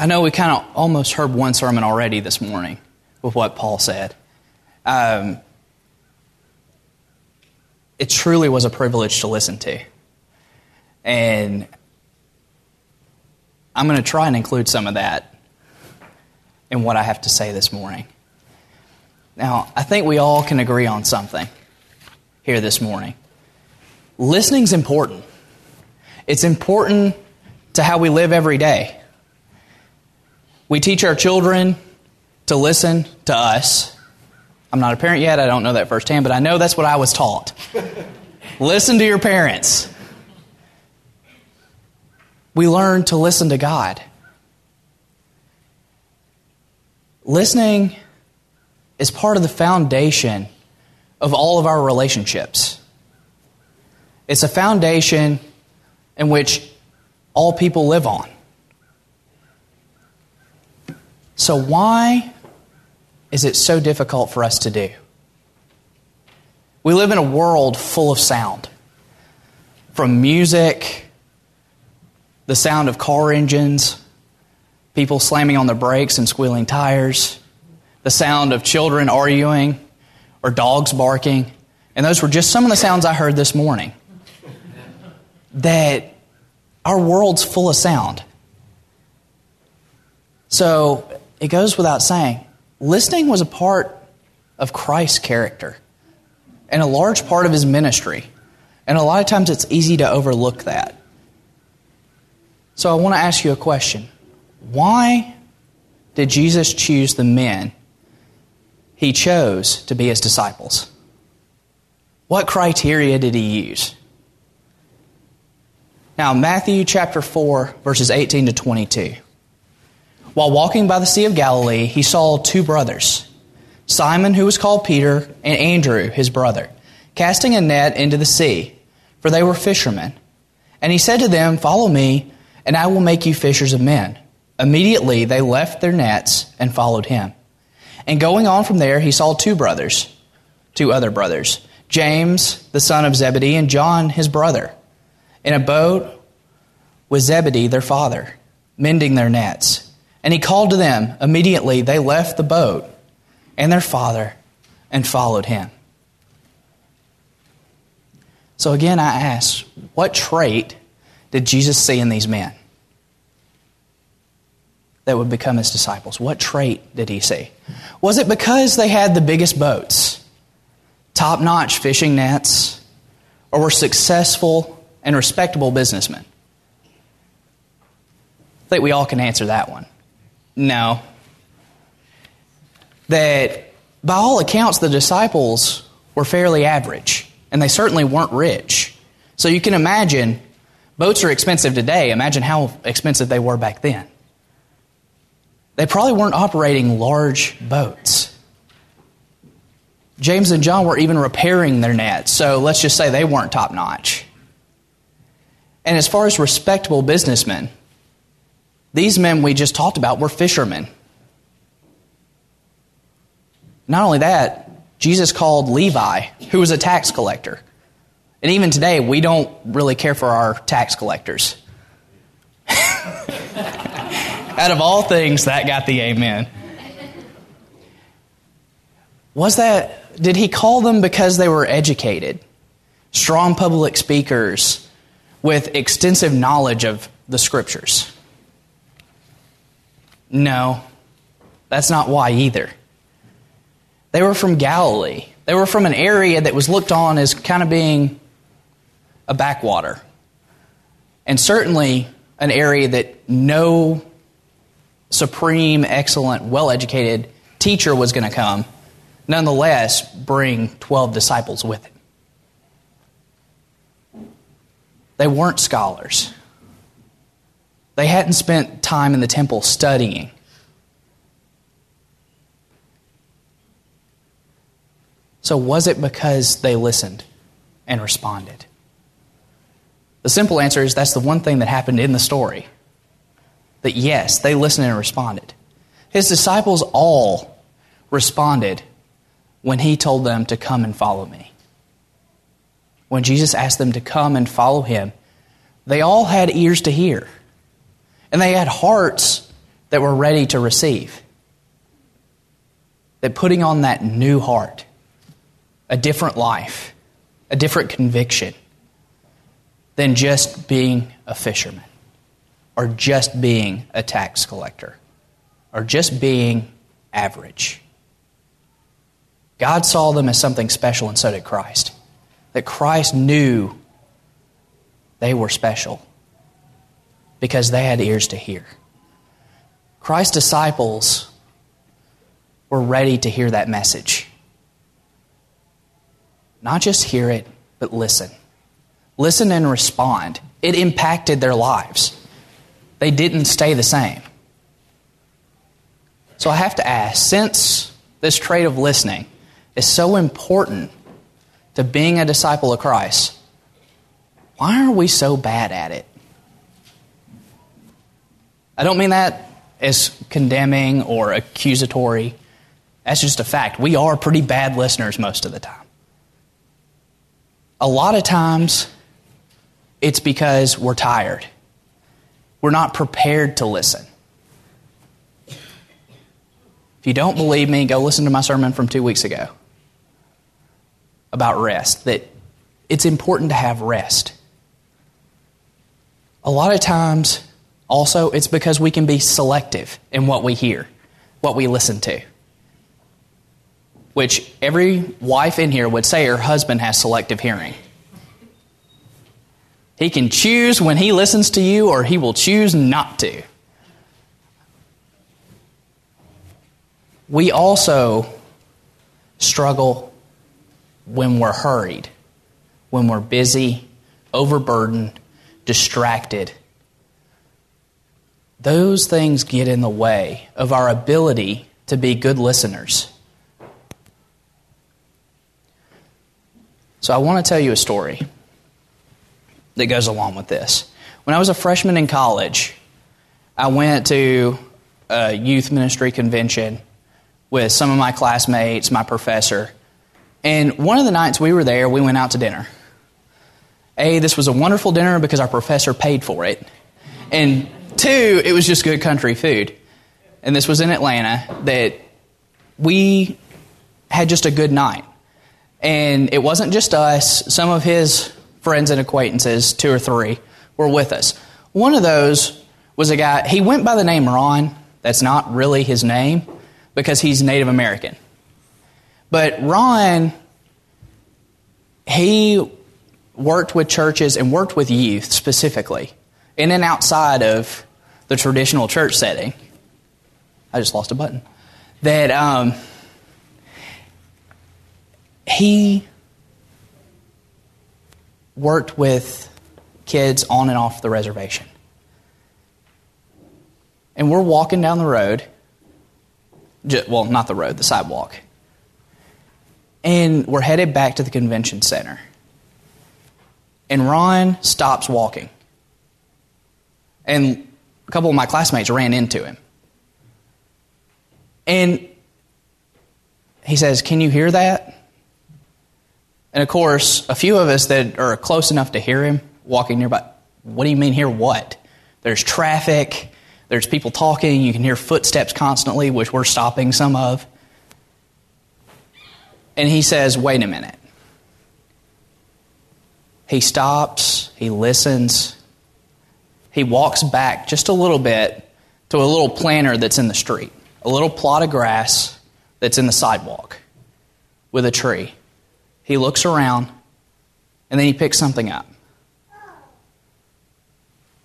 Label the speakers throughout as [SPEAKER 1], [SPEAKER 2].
[SPEAKER 1] I know we kind of almost heard one sermon already this morning with what Paul said. Um, it truly was a privilege to listen to. And I'm going to try and include some of that in what I have to say this morning. Now, I think we all can agree on something here this morning. Listening's important. It's important to how we live every day. We teach our children to listen to us. I'm not a parent yet, I don't know that firsthand, but I know that's what I was taught. listen to your parents. We learn to listen to God. Listening is part of the foundation of all of our relationships. It's a foundation in which all people live on. So, why is it so difficult for us to do? We live in a world full of sound from music, the sound of car engines, people slamming on their brakes and squealing tires, the sound of children arguing or dogs barking. And those were just some of the sounds I heard this morning. That our world's full of sound. So, it goes without saying, listening was a part of Christ's character and a large part of his ministry. And a lot of times it's easy to overlook that. So I want to ask you a question. Why did Jesus choose the men he chose to be his disciples? What criteria did he use? Now, Matthew chapter 4, verses 18 to 22. While walking by the Sea of Galilee, he saw two brothers, Simon, who was called Peter, and Andrew, his brother, casting a net into the sea, for they were fishermen. And he said to them, Follow me, and I will make you fishers of men. Immediately they left their nets and followed him. And going on from there, he saw two brothers, two other brothers, James, the son of Zebedee, and John, his brother, in a boat with Zebedee, their father, mending their nets. And he called to them. Immediately they left the boat and their father and followed him. So again, I ask, what trait did Jesus see in these men that would become his disciples? What trait did he see? Was it because they had the biggest boats, top notch fishing nets, or were successful and respectable businessmen? I think we all can answer that one. No. That by all accounts, the disciples were fairly average, and they certainly weren't rich. So you can imagine, boats are expensive today. Imagine how expensive they were back then. They probably weren't operating large boats. James and John were even repairing their nets, so let's just say they weren't top notch. And as far as respectable businessmen, these men we just talked about were fishermen. Not only that, Jesus called Levi, who was a tax collector. And even today, we don't really care for our tax collectors. Out of all things, that got the amen. Was that, did he call them because they were educated, strong public speakers with extensive knowledge of the scriptures? No, that's not why either. They were from Galilee. They were from an area that was looked on as kind of being a backwater. And certainly an area that no supreme, excellent, well educated teacher was going to come, nonetheless, bring 12 disciples with him. They weren't scholars. They hadn't spent time in the temple studying. So, was it because they listened and responded? The simple answer is that's the one thing that happened in the story. That yes, they listened and responded. His disciples all responded when he told them to come and follow me. When Jesus asked them to come and follow him, they all had ears to hear. And they had hearts that we're ready to receive. That putting on that new heart, a different life, a different conviction than just being a fisherman or just being a tax collector or just being average. God saw them as something special, and so did Christ. That Christ knew they were special because they had ears to hear. Christ's disciples were ready to hear that message. Not just hear it, but listen. Listen and respond. It impacted their lives. They didn't stay the same. So I have to ask since this trait of listening is so important to being a disciple of Christ, why are we so bad at it? I don't mean that as condemning or accusatory. That's just a fact. We are pretty bad listeners most of the time. A lot of times, it's because we're tired. We're not prepared to listen. If you don't believe me, go listen to my sermon from two weeks ago about rest, that it's important to have rest. A lot of times, also, it's because we can be selective in what we hear, what we listen to. Which every wife in here would say her husband has selective hearing. He can choose when he listens to you, or he will choose not to. We also struggle when we're hurried, when we're busy, overburdened, distracted. Those things get in the way of our ability to be good listeners. So, I want to tell you a story that goes along with this. When I was a freshman in college, I went to a youth ministry convention with some of my classmates, my professor, and one of the nights we were there, we went out to dinner. A, this was a wonderful dinner because our professor paid for it. And two, it was just good country food. And this was in Atlanta that we had just a good night. And it wasn't just us, some of his friends and acquaintances, two or three, were with us. One of those was a guy, he went by the name Ron. That's not really his name because he's Native American. But Ron, he worked with churches and worked with youth specifically, in and outside of the traditional church setting. I just lost a button. That um, he worked with kids on and off the reservation. And we're walking down the road. Well, not the road, the sidewalk. And we're headed back to the convention center. And Ron stops walking. And a couple of my classmates ran into him. And he says, Can you hear that? And of course, a few of us that are close enough to hear him walking nearby, what do you mean hear what? There's traffic, there's people talking, you can hear footsteps constantly, which we're stopping some of. And he says, Wait a minute. He stops, he listens, he walks back just a little bit to a little planter that's in the street, a little plot of grass that's in the sidewalk with a tree. He looks around and then he picks something up.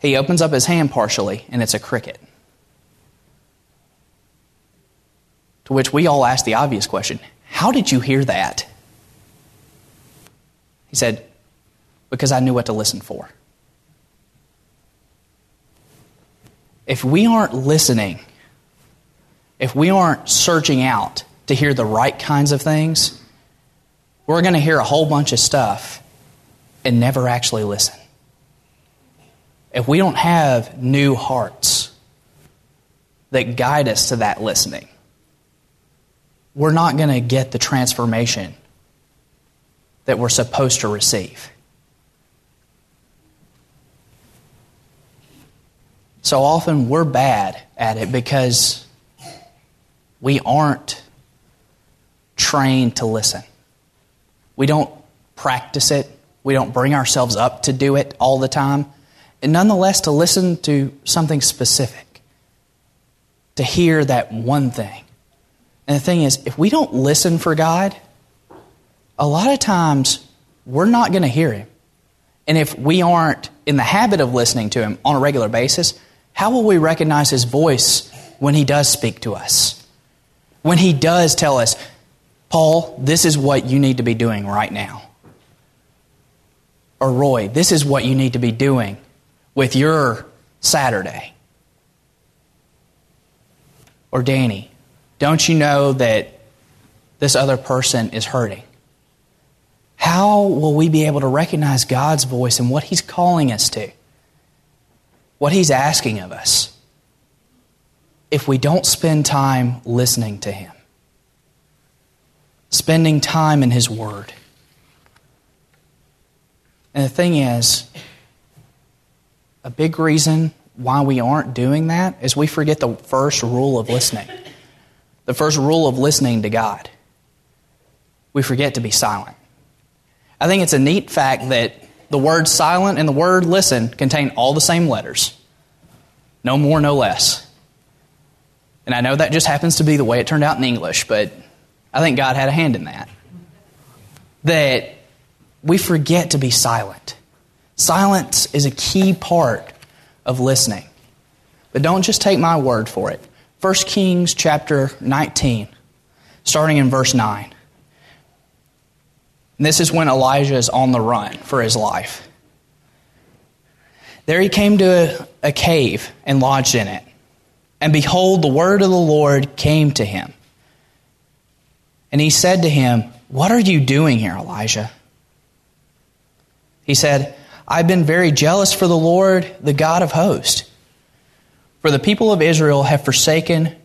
[SPEAKER 1] He opens up his hand partially and it's a cricket. To which we all ask the obvious question How did you hear that? He said, Because I knew what to listen for. If we aren't listening, if we aren't searching out to hear the right kinds of things, we're going to hear a whole bunch of stuff and never actually listen. If we don't have new hearts that guide us to that listening, we're not going to get the transformation that we're supposed to receive. So often we're bad at it because we aren't trained to listen. We don't practice it. We don't bring ourselves up to do it all the time. And nonetheless, to listen to something specific, to hear that one thing. And the thing is, if we don't listen for God, a lot of times we're not going to hear Him. And if we aren't in the habit of listening to Him on a regular basis, how will we recognize His voice when He does speak to us? When He does tell us, Paul, this is what you need to be doing right now. Or Roy, this is what you need to be doing with your Saturday. Or Danny, don't you know that this other person is hurting? How will we be able to recognize God's voice and what He's calling us to? What He's asking of us? If we don't spend time listening to Him, spending time in His Word. And the thing is, a big reason why we aren't doing that is we forget the first rule of listening. The first rule of listening to God. We forget to be silent. I think it's a neat fact that the word silent and the word listen contain all the same letters. No more, no less. And I know that just happens to be the way it turned out in English, but I think God had a hand in that. That we forget to be silent. Silence is a key part of listening. But don't just take my word for it. 1 Kings chapter 19, starting in verse 9. And this is when Elijah is on the run for his life. There he came to a, a cave and lodged in it. And behold, the word of the Lord came to him. And he said to him, What are you doing here, Elijah? He said, I've been very jealous for the Lord, the God of hosts. For the people of Israel have forsaken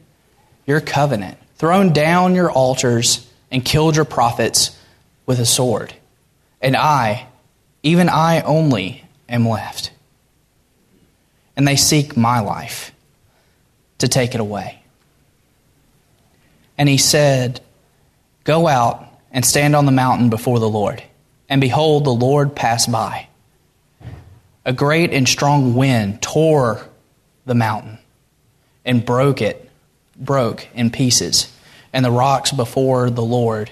[SPEAKER 1] your covenant, thrown down your altars, and killed your prophets with a sword. And I, even I only, am left. And they seek my life to take it away. And he said, Go out and stand on the mountain before the Lord. And behold, the Lord passed by a great and strong wind tore the mountain and broke it, broke in pieces, and the rocks before the Lord.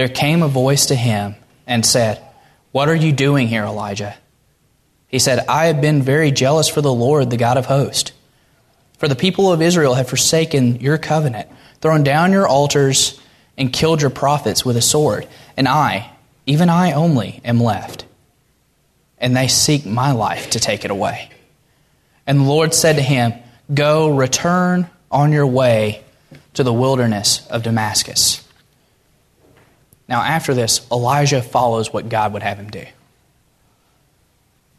[SPEAKER 1] there came a voice to him and said, What are you doing here, Elijah? He said, I have been very jealous for the Lord, the God of hosts. For the people of Israel have forsaken your covenant, thrown down your altars, and killed your prophets with a sword. And I, even I only, am left and they seek my life to take it away. And the Lord said to him, Go, return on your way to the wilderness of Damascus. Now, after this, Elijah follows what God would have him do.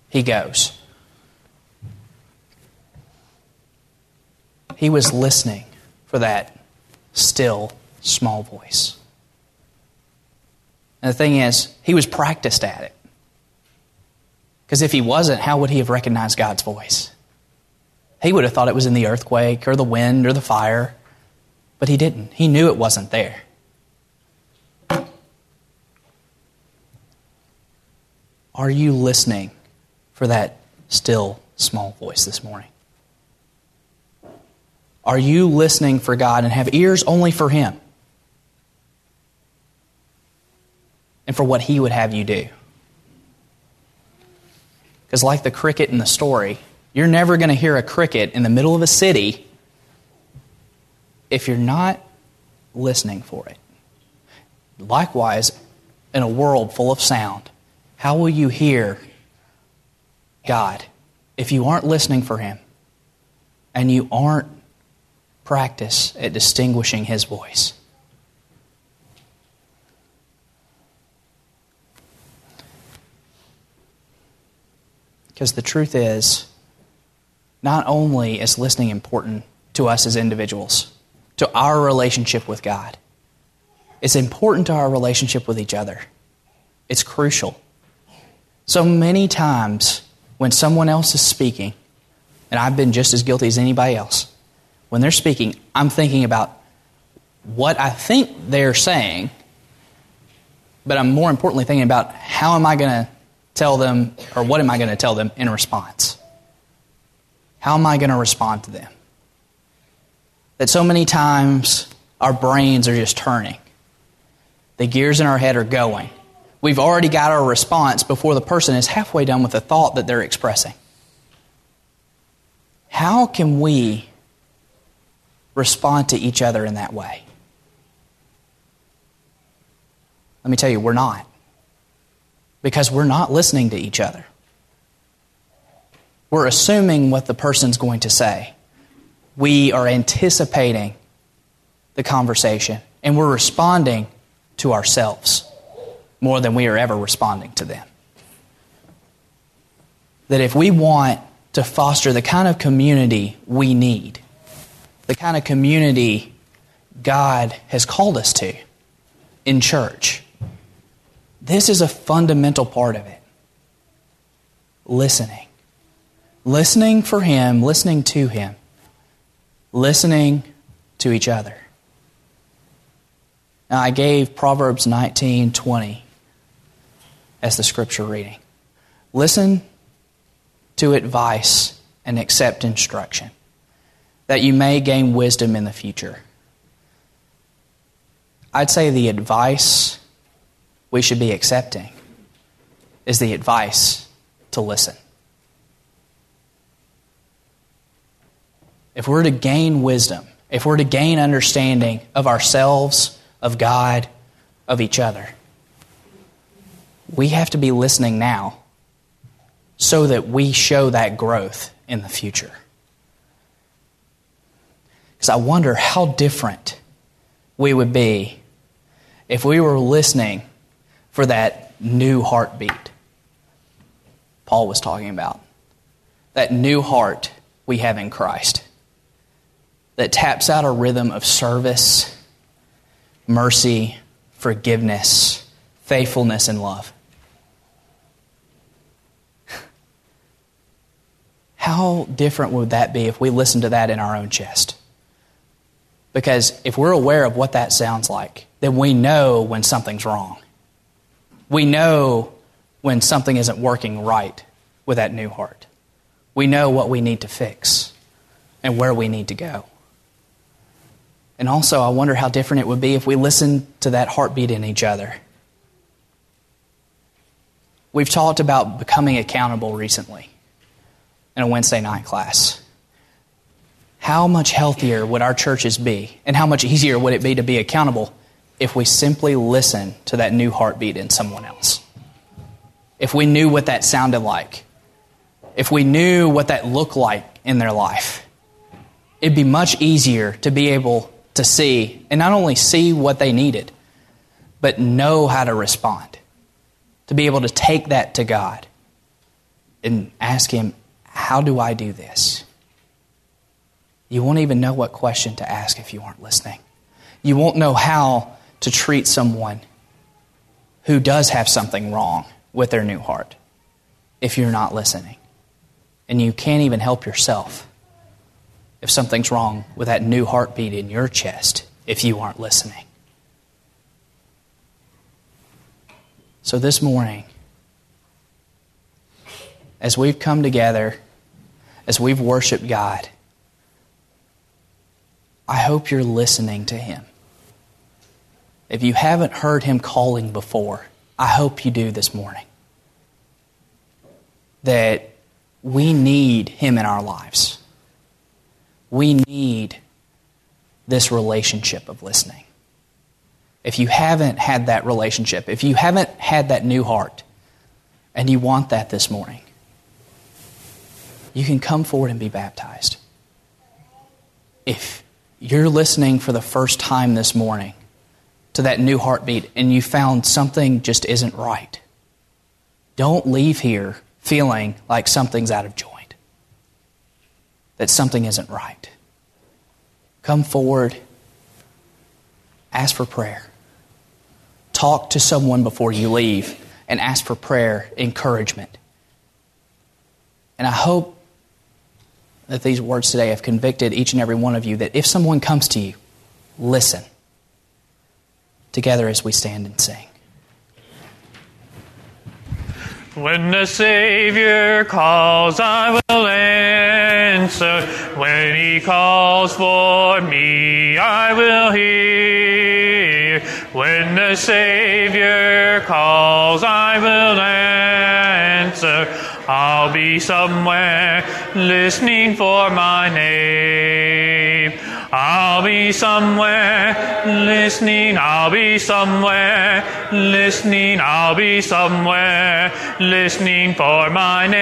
[SPEAKER 1] He goes. He was listening for that still, small voice. And the thing is, he was practiced at it. Because if he wasn't, how would he have recognized God's voice? He would have thought it was in the earthquake or the wind or the fire, but he didn't. He knew it wasn't there. Are you listening for that still small voice this morning? Are you listening for God and have ears only for Him and for what He would have you do? Because, like the cricket in the story, you're never going to hear a cricket in the middle of a city if you're not listening for it. Likewise, in a world full of sound, how will you hear God if you aren't listening for Him and you aren't practice at distinguishing His voice. Because the truth is, not only is listening important to us as individuals, to our relationship with God, it's important to our relationship with each other. It's crucial. So many times when someone else is speaking, and I've been just as guilty as anybody else, when they're speaking, I'm thinking about what I think they're saying, but I'm more importantly thinking about how am I going to tell them, or what am I going to tell them in response? How am I going to respond to them? That so many times our brains are just turning, the gears in our head are going. We've already got our response before the person is halfway done with the thought that they're expressing. How can we respond to each other in that way? Let me tell you, we're not because we're not listening to each other. We're assuming what the person's going to say. We are anticipating the conversation and we're responding to ourselves more than we are ever responding to them. That if we want to foster the kind of community we need, the kind of community God has called us to in church, this is a fundamental part of it. Listening. Listening for Him, listening to Him, listening to each other. Now, I gave Proverbs 19 20 as the scripture reading. Listen to advice and accept instruction, that you may gain wisdom in the future. I'd say the advice we should be accepting is the advice to listen. If we're to gain wisdom, if we're to gain understanding of ourselves, of God, of each other, we have to be listening now so that we show that growth in the future. Because I wonder how different we would be if we were listening for that new heartbeat Paul was talking about. That new heart we have in Christ that taps out a rhythm of service, mercy, forgiveness, faithfulness, and love. How different would that be if we listened to that in our own chest? Because if we're aware of what that sounds like, then we know when something's wrong. We know when something isn't working right with that new heart. We know what we need to fix and where we need to go. And also, I wonder how different it would be if we listened to that heartbeat in each other. We've talked about becoming accountable recently in a Wednesday night class. How much healthier would our churches be, and how much easier would it be to be accountable if we simply listen to that new heartbeat in someone else. If we knew what that sounded like, if we knew what that looked like in their life, it'd be much easier to be able to see, and not only see what they needed, but know how to respond. To be able to take that to God and ask Him, How do I do this? You won't even know what question to ask if you aren't listening. You won't know how to treat someone who does have something wrong with their new heart if you're not listening. And you can't even help yourself if something's wrong with that new heartbeat in your chest if you aren't listening. So this morning, as we've come together, as we've worshiped God, I hope you're listening to Him. If you haven't heard him calling before, I hope you do this morning. That we need him in our lives. We need this relationship of listening. If you haven't had that relationship, if you haven't had that new heart, and you want that this morning, you can come forward and be baptized. If you're listening for the first time this morning to that new heartbeat and you found something just isn't right, don't leave here feeling like something's out of joint, that something isn't right. Come forward, ask for prayer. Talk to someone before you leave and ask for prayer, encouragement. And I hope that these words today have convicted each and every one of you that if someone comes to you, listen together as we stand and sing.
[SPEAKER 2] When the Savior calls, I will answer. When He calls for me, I will hear. When the Savior calls, I will answer. I'll be somewhere listening for my name. I'll be somewhere listening. I'll be somewhere listening. I'll be somewhere listening for my name.